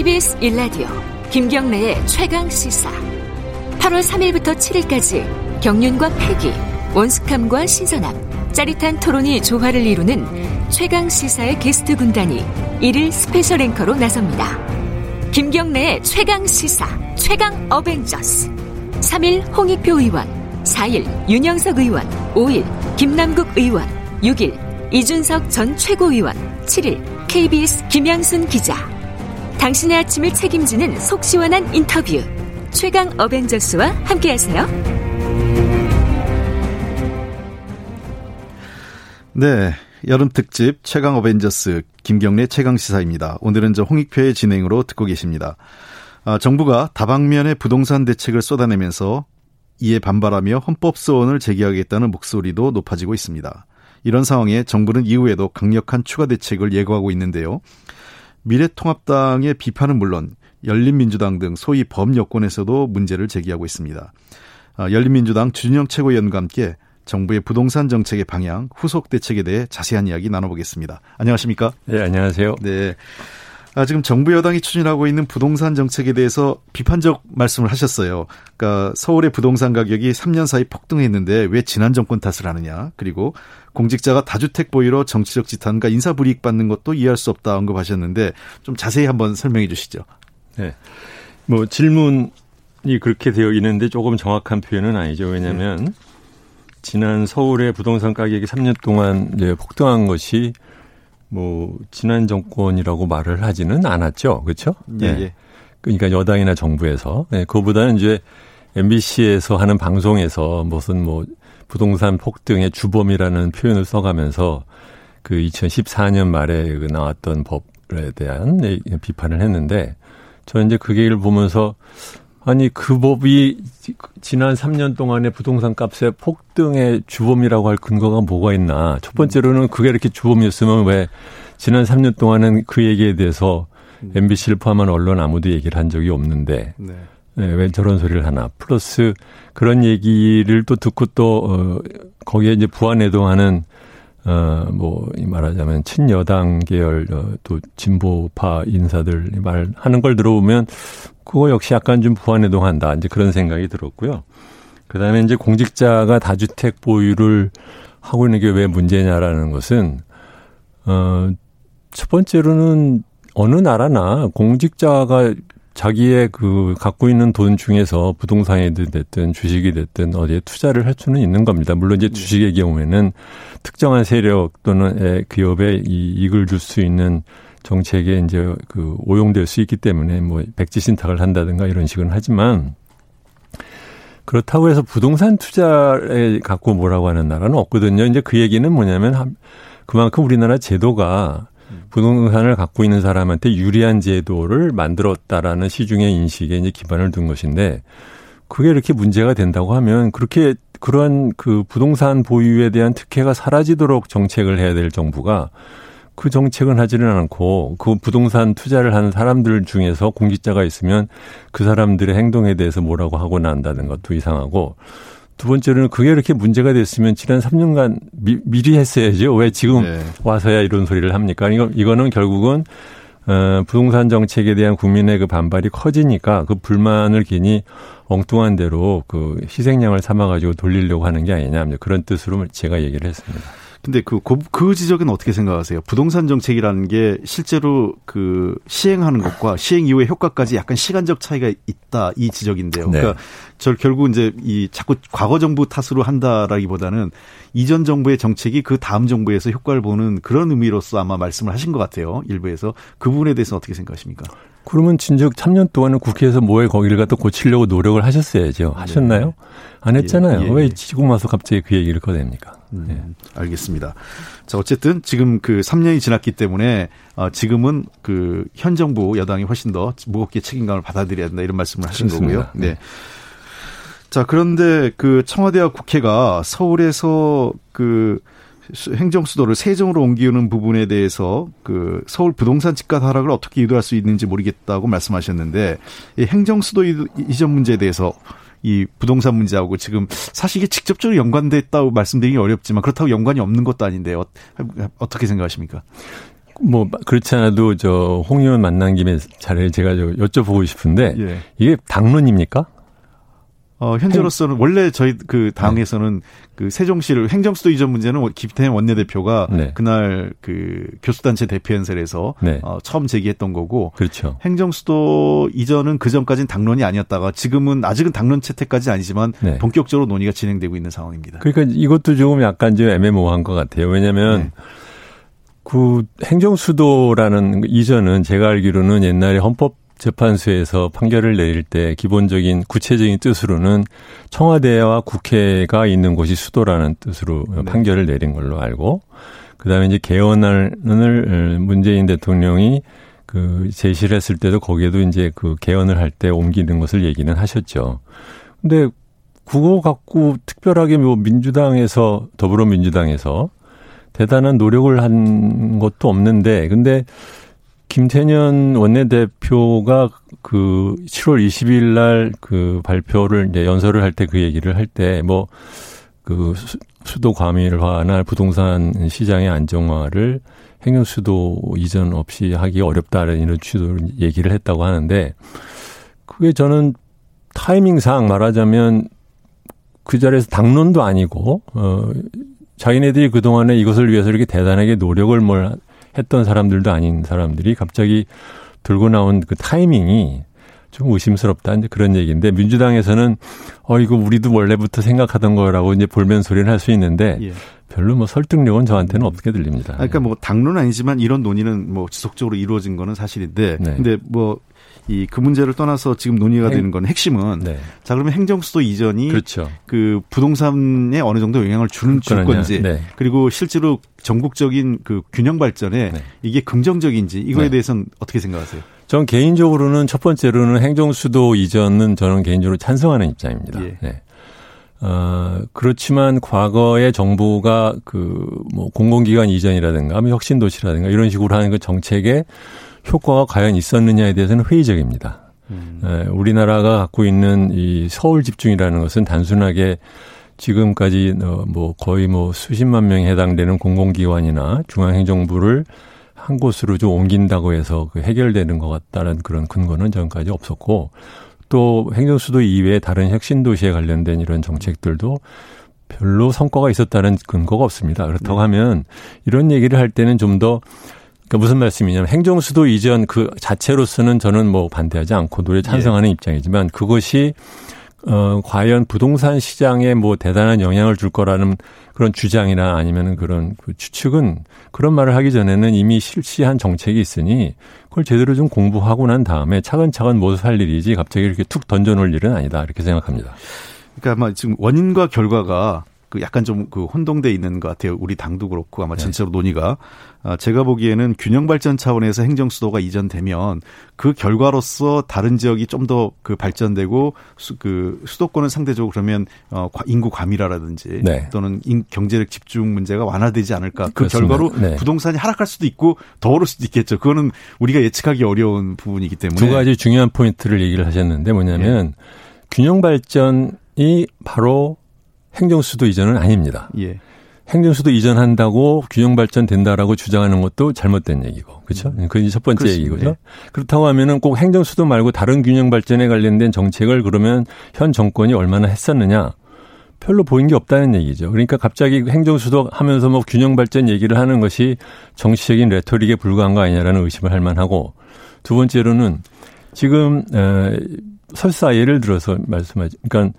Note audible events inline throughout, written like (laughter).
KBS 1라디오 김경래의 최강 시사 8월 3일부터 7일까지 경륜과 패기, 원숙함과 신선함, 짜릿한 토론이 조화를 이루는 최강 시사의 게스트 군단이 1일 special 앵커로 나섭니다. 김경래의 최강 시사, 최강 어벤져스. 3일 홍익표 의원, 4일 윤영석 의원, 5일 김남국 의원, 6일 이준석 전 최고위원, 7일 KBS 김양순 기자. 당신의 아침을 책임지는 속 시원한 인터뷰. 최강 어벤져스와 함께하세요. 네. 여름 특집 최강 어벤져스 김경래 최강 시사입니다. 오늘은 저 홍익표의 진행으로 듣고 계십니다. 아, 정부가 다방면의 부동산 대책을 쏟아내면서 이에 반발하며 헌법 소원을 제기하겠다는 목소리도 높아지고 있습니다. 이런 상황에 정부는 이후에도 강력한 추가 대책을 예고하고 있는데요. 미래통합당의 비판은 물론 열린민주당 등 소위 범여권에서도 문제를 제기하고 있습니다. 아, 열린민주당 주진영 최고위원과 함께 정부의 부동산 정책의 방향, 후속 대책에 대해 자세한 이야기 나눠보겠습니다. 안녕하십니까? 네, 안녕하세요. 네. 아, 지금 정부 여당이 추진하고 있는 부동산 정책에 대해서 비판적 말씀을 하셨어요. 그러니까 서울의 부동산 가격이 3년 사이 폭등했는데 왜 지난 정권 탓을 하느냐. 그리고 공직자가 다주택 보유로 정치적 지탄과 인사 불이익 받는 것도 이해할 수 없다 언급하셨는데 좀 자세히 한번 설명해 주시죠. 네. 뭐 질문이 그렇게 되어 있는데 조금 정확한 표현은 아니죠. 왜냐하면 네. 지난 서울의 부동산 가격이 3년 동안 이제 폭등한 것이 뭐 지난 정권이라고 말을 하지는 않았죠. 그렇죠? 예, 예. 그러니까 여당이나 정부에서 네, 그거보다는 이제 MBC에서 하는 방송에서 무슨 뭐 부동산 폭등의 주범이라는 표현을 써가면서 그 2014년 말에 그 나왔던 법에 대한 비판을 했는데 저는 이제 그 얘기를 보면서 아니 그 법이 지난 3년 동안의 부동산 값의 폭등의 주범이라고 할 근거가 뭐가 있나. 첫 번째로는 그게 이렇게 주범이었으면 왜 지난 3년 동안은 그 얘기에 대해서 MBC를 포함한 언론 아무도 얘기를 한 적이 없는데 네. 네, 왜 저런 소리를 하나. 플러스 그런 얘기를 또 듣고 또 어, 거기에 이제 부안해동하는 어, 뭐, 이 말하자면, 친여당 계열, 어, 또 진보파 인사들 말하는 걸 들어보면, 그거 역시 약간 좀 부안해동한다. 이제 그런 생각이 들었고요. 그 다음에 이제 공직자가 다주택 보유를 하고 있는 게 왜 문제냐라는 것은, 어, 첫 번째로는 어느 나라나 공직자가 자기의 그 갖고 있는 돈 중에서 부동산이 됐든 주식이 됐든 어디에 투자를 할 수는 있는 겁니다. 물론 이제 네. 주식의 경우에는 특정한 세력 또는 기업에 이 이익을 줄 수 있는 정책에 이제 그 오용될 수 있기 때문에 뭐 백지 신탁을 한다든가 이런 식은 하지만 그렇다고 해서 부동산 투자에 갖고 뭐라고 하는 나라는 없거든요. 이제 그 얘기는 뭐냐면 그만큼 우리나라 제도가 부동산을 갖고 있는 사람한테 유리한 제도를 만들었다라는 시중의 인식에 이제 기반을 둔 것인데 그게 이렇게 문제가 된다고 하면 그렇게 그러한 그 부동산 보유에 대한 특혜가 사라지도록 정책을 해야 될 정부가 그 정책은 하지는 않고 그 부동산 투자를 하는 사람들 중에서 공직자가 있으면 그 사람들의 행동에 대해서 뭐라고 하고 난다는 것도 이상하고 두 번째로는 그게 이렇게 문제가 됐으면 지난 3년간 미, 미리 했어야죠. 왜 지금 네. 와서야 이런 소리를 합니까? 이거, 이거는 결국은 어, 부동산 정책에 대한 국민의 그 반발이 커지니까 그 불만을 괜히 엉뚱한 대로 그 희생양을 삼아가지고 돌리려고 하는 게 아니냐. 그런 뜻으로 제가 얘기를 했습니다. 근데 그, 그, 그 지적은 어떻게 생각하세요? 부동산 정책이라는 게 실제로 그 시행하는 것과 시행 이후의 효과까지 약간 시간적 차이가 있다 이 지적인데요. 네. 그러니까 저 결국 이제 이 자꾸 과거 정부 탓으로 한다라기보다는 이전 정부의 정책이 그 다음 정부에서 효과를 보는 그런 의미로서 아마 말씀을 하신 것 같아요. 일부에서 그 부분에 대해서 어떻게 생각하십니까? 그러면 진즉 3년 동안은 국회에서 뭐에 거기를 갖다 고치려고 노력을 하셨어야죠. 하셨나요? 네. 안 했잖아요. 예, 예. 왜 지금 와서 갑자기 그 얘기를 꺼냅니까? 음, 네. 알겠습니다. 자, 어쨌든 지금 그 3년이 지났기 때문에 어, 지금은 그 현 정부 여당이 훨씬 더 무겁게 책임감을 받아들여야 된다 이런 말씀을 하신 그렇습니다. 거고요. 네. 네. 자, 그런데 그 청와대와 국회가 서울에서 그 행정 수도를 세종으로 옮기는 부분에 대해서 그 서울 부동산 집값 하락을 어떻게 유도할 수 있는지 모르겠다고 말씀하셨는데 이 행정 수도 이전 문제에 대해서 이 부동산 문제하고 지금 사실 이게 직접적으로 연관됐다고 말씀드리기 어렵지만 그렇다고 연관이 없는 것도 아닌데 어, 어떻게 생각하십니까? 뭐 그렇지 않아도 저 홍 의원 만난 김에 자리를 제가 여쭤보고 싶은데 예. 이게 당론입니까? 어, 현재로서는 원래 저희 그 당에서는 네. 그 세종시를 행정수도 이전 문제는 김태현 원내대표가 네. 그날 그 교수단체 대표연설에서 네. 어, 처음 제기했던 거고 그렇죠. 행정수도 이전은 그 전까지는 당론이 아니었다가 지금은 아직은 당론 채택까지 아니지만 네. 본격적으로 논의가 진행되고 있는 상황입니다. 그러니까 이것도 조금 약간 좀 애매모호한 것 같아요. 왜냐하면 네. 그 행정수도라는 이전은 제가 알기로는 옛날에 헌법 재판소에서 판결을 내릴 때 기본적인 구체적인 뜻으로는 청와대와 국회가 있는 곳이 수도라는 뜻으로 네. 판결을 내린 걸로 알고 그다음에 이제 개헌을 문재인 대통령이 그 제시를 했을 때도 거기에도 이제 그 개헌을 할 때 옮기는 것을 얘기는 하셨죠. 근데 그거 갖고 특별하게 뭐 민주당에서 더불어민주당에서 대단한 노력을 한 것도 없는데 근데 김태년 원내대표가 그 7월 20일 날 그 발표를 이제 연설을 할 때 그 얘기를 할 때 뭐 그 수도 과밀화나 부동산 시장의 안정화를 행정 수도 이전 없이 하기 어렵다는 이런 취지로 얘기를 했다고 하는데 그게 저는 타이밍상 말하자면 그 자리에서 당론도 아니고 어 자기네들이 그동안에 이것을 위해서 이렇게 대단하게 노력을 뭘 했던 사람들도 아닌 사람들이 갑자기 들고 나온 그 타이밍이 좀 의심스럽다. 이제 그런 얘기인데 민주당에서는 어 이거 우리도 원래부터 생각하던 거라고 이제 볼멘 소리를 할 수 있는데 예. 별로 뭐 설득력은 저한테는 없게 들립니다. 그러니까 뭐 당론은 아니지만 이런 논의는 뭐 지속적으로 이루어진 거는 사실인데 네. 근데 뭐 이 그 문제를 떠나서 지금 논의가 행, 되는 건 핵심은 네. 자 그러면 행정수도 이전이 그렇죠. 그 부동산에 어느 정도 영향을 주는 줄 건지 네. 그리고 실제로 전국적인 그 균형 발전에 네. 이게 긍정적인지 이거에 네. 대해서는 어떻게 생각하세요? 전 개인적으로는 첫 번째로는 행정수도 이전은 저는 개인적으로 찬성하는 입장입니다. 예. 네. 어, 그렇지만 과거에 정부가 그 뭐 공공기관 이전이라든가 뭐 혁신도시라든가 이런 식으로 하는 그 정책에 효과가 과연 있었느냐에 대해서는 회의적입니다. 음. 에, 우리나라가 갖고 있는 이 서울 집중이라는 것은 단순하게 지금까지 어, 뭐 거의 뭐 수십만 명에 해당되는 공공기관이나 중앙행정부를 한 곳으로 좀 옮긴다고 해서 그 해결되는 것 같다는 그런 근거는 전까지 없었고 또 행정수도 이외에 다른 혁신 도시에 관련된 이런 정책들도 별로 성과가 있었다는 근거가 없습니다. 그렇다고 네. 하면 이런 얘기를 할 때는 좀더 그러니까 무슨 말씀이냐면 행정수도 이전 그 자체로서는 저는 뭐 반대하지 않고 노래 찬성하는 예. 입장이지만 그것이 어 과연 부동산 시장에 뭐 대단한 영향을 줄 거라는 그런 주장이나 아니면은 그런 그 추측은 그런 말을 하기 전에는 이미 실시한 정책이 있으니 그걸 제대로 좀 공부하고 난 다음에 차근차근 모두 할 일이지 갑자기 이렇게 툭 던져놓을 일은 아니다 이렇게 생각합니다. 그러니까 아마 지금 원인과 결과가 그 약간 좀 그 혼동돼 있는 것 같아요. 우리 당도 그렇고 아마 네. 전체로 논의가 아, 제가 보기에는 균형 발전 차원에서 행정 수도가 이전되면 그 결과로서 다른 지역이 좀 더 그 발전되고 수, 그 수도권은 상대적으로 그러면 어 인구 과밀화라든지 네. 또는 인, 경제력 집중 문제가 완화되지 않을까. 그 그렇습니다. 결과로 네. 부동산이 하락할 수도 있고 더 오를 수도 있겠죠. 그거는 우리가 예측하기 어려운 부분이기 때문에 두 가지 중요한 포인트를 얘기를 하셨는데 뭐냐면 네. 균형 발전이 바로 행정수도 이전은 아닙니다. 예. 행정수도 이전한다고 균형 발전된다라고 주장하는 것도 잘못된 얘기고, 그렇죠? 음. 그게 첫 번째 그렇습니다. 얘기고요. 네. 그렇다고 하면은 꼭 행정수도 말고 다른 균형 발전에 관련된 정책을 그러면 현 정권이 얼마나 했었느냐? 별로 보인 게 없다는 얘기죠. 그러니까 갑자기 행정수도 하면서 뭐 균형 발전 얘기를 하는 것이 정치적인 레토릭에 불과한 거 아니냐라는 의심을 할 만하고 두 번째로는 지금 에 설사 예를 들어서 말씀하지, 그러니까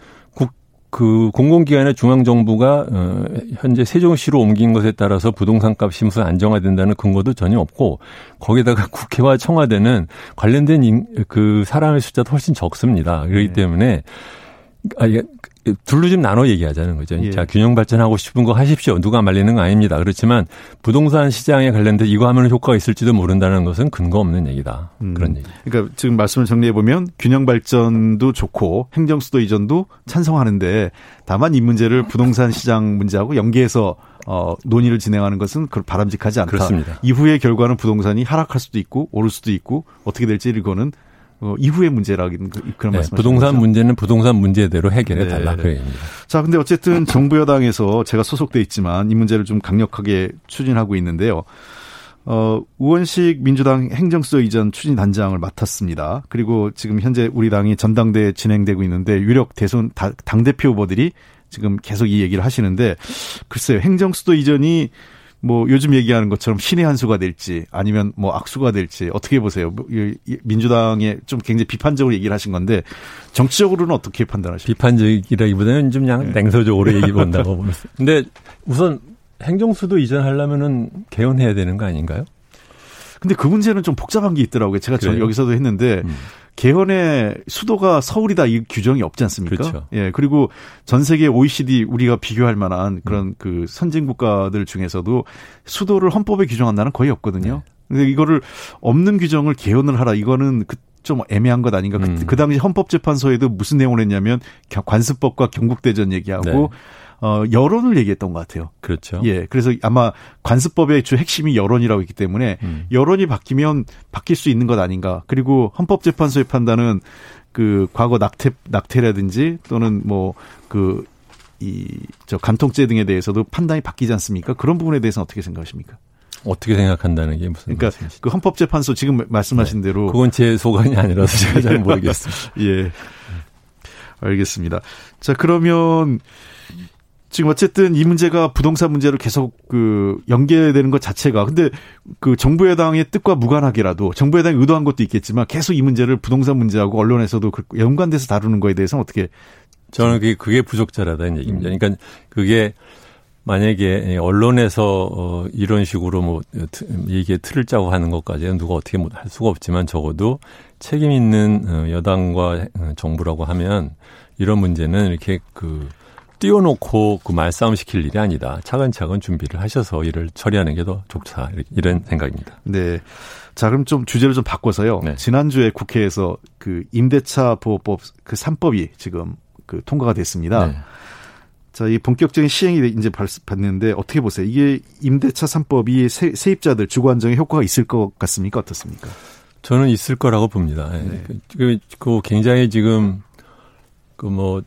그 공공기관의 중앙정부가 어, 현재 세종시로 옮긴 것에 따라서 부동산 값이 무슨 안정화된다는 근거도 전혀 없고 거기다가 (laughs) 국회와 청와대는 관련된 인, 그 사람의 숫자도 훨씬 적습니다. 그렇기 네. 때문에 아, 둘로 좀 나눠 얘기하자는 거죠. 예. 자, 균형 발전하고 싶은 거 하십시오. 누가 말리는 거 아닙니다. 그렇지만 부동산 시장에 관련된 이거 하면 효과가 있을지도 모른다는 것은 근거 없는 얘기다. 음. 그런 얘기. 그러니까 지금 말씀을 정리해 보면 균형 발전도 좋고 행정 수도 이전도 찬성하는데 다만 이 문제를 부동산 시장 문제하고 연계해서 어, 논의를 진행하는 것은 그걸 바람직하지 않다. 그렇습니다. 이후의 결과는 부동산이 하락할 수도 있고 오를 수도 있고 어떻게 될지 이거는 어, 이후의 문제라는 그, 그런 네, 말씀. 부동산 문제는 부동산 문제대로 해결해 달라 네, 그 얘기입니다. 자, 근데 어쨌든 정부 여당에서 제가 소속돼 있지만 이 문제를 좀 강력하게 추진하고 있는데요. 어, 우원식 민주당 행정수도 이전 추진 단장을 맡았습니다. 그리고 지금 현재 우리 당이 전당대회 진행되고 있는데 유력 대선 당 대표 후보들이 지금 계속 이 얘기를 하시는데 글쎄요 행정수도 이전이 뭐 요즘 얘기하는 것처럼 신의 한 수가 될지 아니면 뭐 악수가 될지 어떻게 보세요? 뭐 민주당에 좀 굉장히 비판적으로 얘기를 하신 건데 정치적으로는 어떻게 판단하십니까? 비판적이라기보다는 좀 그냥 네. 냉소적으로 얘기 본다고 (laughs) 보면. 근데 우선 행정수도 이전하려면은 개헌해야 되는 거 아닌가요? 근데 그 문제는 좀 복잡한 게 있더라고요. 제가 저 여기서도 했는데 음. 개헌의 수도가 서울이다 이 규정이 없지 않습니까? 그렇죠. 예. 그리고 전 세계 OECD 우리가 비교할 만한 그런 음. 그 선진 국가들 중에서도 수도를 헌법에 규정한다는 거의 없거든요. 네. 근데 이거를 없는 규정을 개헌을 하라 이거는 그좀 애매한 것 아닌가. 그, 음. 그, 그 당시 헌법재판소에도 무슨 내용을 했냐면 관습법과 경국대전 얘기하고 네. 어, 여론을 얘기했던 것 같아요. 그렇죠. 예. 그래서 아마 관습법의 주 핵심이 여론이라고 했기 때문에 음. 여론이 바뀌면 바뀔 수 있는 것 아닌가. 그리고 헌법재판소의 판단은 그 과거 낙태, 낙태라든지 또는 뭐그 이저 간통죄 등에 대해서도 판단이 바뀌지 않습니까? 그런 부분에 대해서는 어떻게 생각하십니까? 어떻게 생각한다는 게 무슨 그러니까 말씀이시죠? 그 헌법재판소 지금 말씀하신 네. 대로 그건 제 소관이 아니라서 제가 잘 모르겠습니다. (laughs) 예. 알겠습니다. 자, 그러면 지금 어쨌든 이 문제가 부동산 문제로 계속 그 연계되는 것 자체가 근데 그 정부 여당의 뜻과 무관하게라도 정부 여당이 의도한 것도 있겠지만 계속 이 문제를 부동산 문제하고 언론에서도 그 연관돼서 다루는 거에 대해서는 어떻게 저는 그게 그게 부적절하다는 얘기입니다. 음. 그러니까 그게 만약에 언론에서 어 이런 식으로 뭐 얘기에 틀을 짜고 하는 것까지는 누가 어떻게 뭐할 수가 없지만 적어도 책임 있는 어, 여당과 어, 정부라고 하면 이런 문제는 이렇게 그 띄워놓고 그 말싸움 시킬 일이 아니다. 차근차근 준비를 하셔서 일을 처리하는 게 더 좋다. 이런 생각입니다. 네. 자, 그럼 좀 주제를 좀 바꿔서요. 네. 지난주에 국회에서 그 임대차 보호법 그 3법이 지금 그 통과가 됐습니다. 네. 자, 이 본격적인 시행이 이제 받는데 어떻게 보세요? 이게 임대차 3법이 세, 세입자들 주거 안정에 효과가 있을 것 같습니까? 어떻습니까? 저는 있을 거라고 봅니다. 예. 네. 그, 그 굉장히 지금 그뭐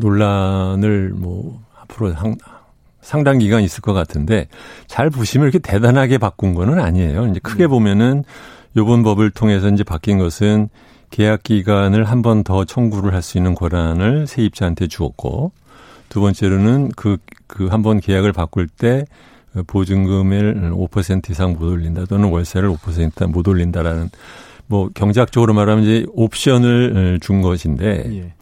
논란을 뭐 앞으로 상, 상당 기간 있을 것 같은데 잘 보시면 이렇게 대단하게 바꾼 거는 아니에요. 이제 크게 음. 보면은 요번 법을 통해서 이제 바뀐 것은 계약 기간을 한 번 더 청구를 할 수 있는 권한을 세입자한테 주었고 두 번째로는 그 그 한 번 계약을 바꿀 때 보증금을 5% 이상 못 올린다 또는 월세를 5%못 올린다라는 뭐 경제학적으로 말하면 이제 옵션을 준 것인데 예.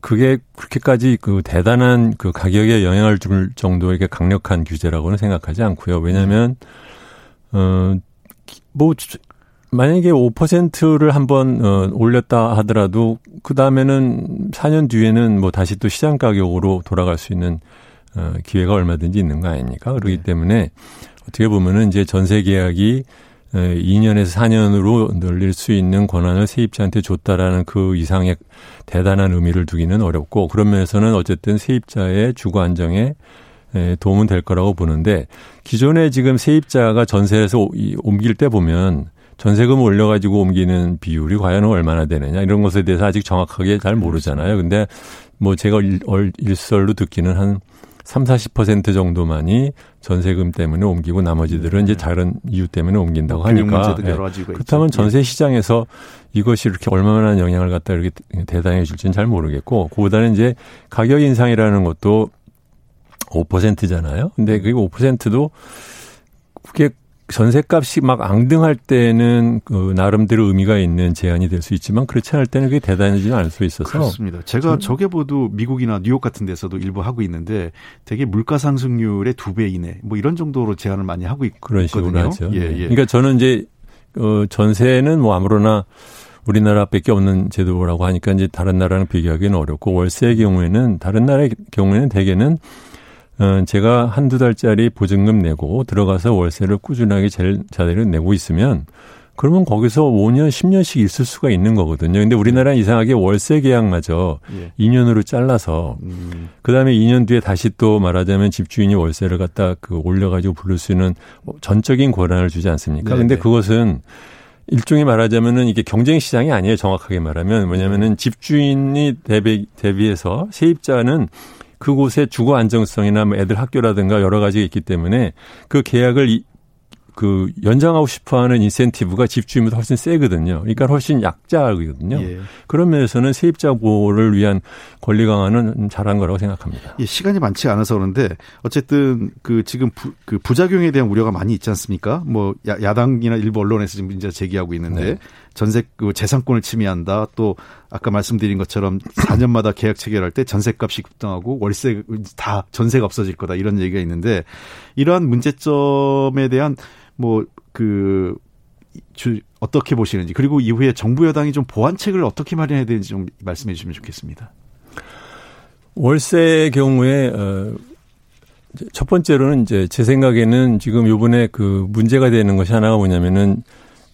그게 그렇게까지 그 대단한 그 가격에 영향을 줄 정도의 강력한 규제라고는 생각하지 않고요. 왜냐하면 어뭐 만약에 5%를 한번 어 올렸다 하더라도 그 다음에는 4년 뒤에는 뭐 다시 또 시장 가격으로 돌아갈 수 있는 어 기회가 얼마든지 있는 거 아닙니까? 그렇기 네. 때문에 어떻게 보면은 이제 전세 계약이 2년에서 4년으로 늘릴 수 있는 권한을 세입자한테 줬다라는 그 이상의 대단한 의미를 두기는 어렵고 그런 면에서는 어쨌든 세입자의 주거 안정에 도움은 될 거라고 보는데 기존에 지금 세입자가 전세에서 옮길 때 보면 전세금 올려가지고 옮기는 비율이 과연 얼마나 되느냐 이런 것에 대해서 아직 정확하게 잘 모르잖아요. 근데 뭐 제가 일, 일설로 듣기는 한 3, 40% 정도만이 전세금 때문에 옮기고 나머지들은 네. 이제 다른 이유 때문에 옮긴다고 하니까 네. 그렇다면 전세 시장에서 이것이 이렇게 얼마나 영향을 갖다 이렇게 대단해 줄지는 잘 모르겠고 그보다는 이제 가격 인상이라는 것도 5%잖아요. 근데 그게 5%도 그게 전세값이 막 앙등할 때는 그 나름대로 의미가 있는 제한이 될 수 있지만 그렇지 않을 때는 그게 대단하지 않을 수 있어서 그렇습니다. 제가 저게 보도 미국이나 뉴욕 같은 데서도 일부 하고 있는데 되게 물가 상승률의 두 배 이내 뭐 이런 정도로 제한을 많이 하고 있거든요. 그런 식으로 하죠. 예, 예. 그러니까 저는 이제 어 전세는 뭐 아무로나 우리나라밖에 없는 제도라고 하니까 이제 다른 나라랑 비교하기는 어렵고 월세의 경우에는 다른 나라의 경우에는 대개는 어, 제가 한두 달짜리 보증금 내고 들어가서 월세를 꾸준하게 제 자대로 내고 있으면 그러면 거기서 5년, 10년씩 있을 수가 있는 거거든요. 근데 우리나라는 이상하게 월세 계약마저 예. 2년으로 잘라서 음. 그다음에 2년 뒤에 다시 또 말하자면 집주인이 월세를 갖다 그 올려 가지고 부를 수 있는 전적인 권한을 주지 않습니까? 네네. 근데 그것은 일종의 말하자면은 이게 경쟁 시장이 아니에요. 정확하게 말하면 뭐냐면은 집주인이 대비 대비해서 세입자는 그곳에 주거 안정성이나 뭐 애들 학교라든가 여러 가지가 있기 때문에 그 계약을 이, 그 연장하고 싶어하는 인센티브가 집주인보다 훨씬 세거든요. 그러니까 훨씬 약자거든요. 예. 그런 면에서는 세입자 보호를 위한 권리 강화는 잘한 거라고 생각합니다. 예, 시간이 많지 않아서 그런데 어쨌든 그 지금 부, 그 부작용에 대한 우려가 많이 있지 않습니까? 뭐 야, 당이나 일부 언론에서 지금 문제 제기하고 있는데 네. 전세 그 재산권을 침해한다. 또 아까 말씀드린 것처럼 4년마다 계약 체결할 때 전세값이 급등하고 월세 다 전세가 없어질 거다 이런 얘기가 있는데 이러한 문제점에 대한 뭐그 주, 어떻게 보시는지 그리고 이후에 정부 여당이 좀 보완책을 어떻게 마련해야 되는지 좀 말씀해 주시면 좋겠습니다. 월세 경우에 어, 첫 번째로는 이제 제 생각에는 지금 요번에 그 문제가 되는 것이 하나가 뭐냐면은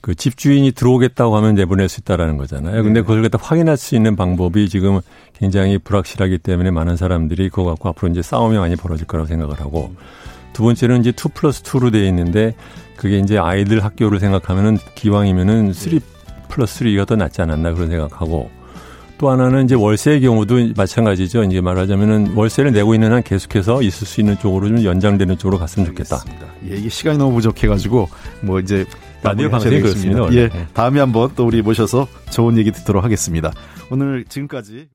그 집주인이 들어오겠다고 하면 내보낼 수 있다라는 거잖아요. 근데 네. 그걸 갖다 확인할 수 있는 방법이 지금 굉장히 불확실하기 때문에 많은 사람들이 그거 갖고 앞으로 이제 싸움이 많이 벌어질 거라고 생각을 하고 두 번째는 이제 2 플러스 2로 되어 있는데 그게 이제 아이들 학교를 생각하면은 기왕이면은 3 플러스 3가 더 낫지 않았나 그런 생각하고 또 하나는 이제 월세의 경우도 마찬가지죠. 이제 말하자면은 월세를 내고 있는 한 계속해서 있을 수 있는 쪽으로 좀 연장되는 쪽으로 갔으면 좋겠다. 예, 이게 시간이 너무 부족해가지고 뭐 이제 라디오 방송이 그렇습니다. 예, 다음에 한번 또 우리 모셔서 좋은 얘기 듣도록 하겠습니다. 오늘 지금까지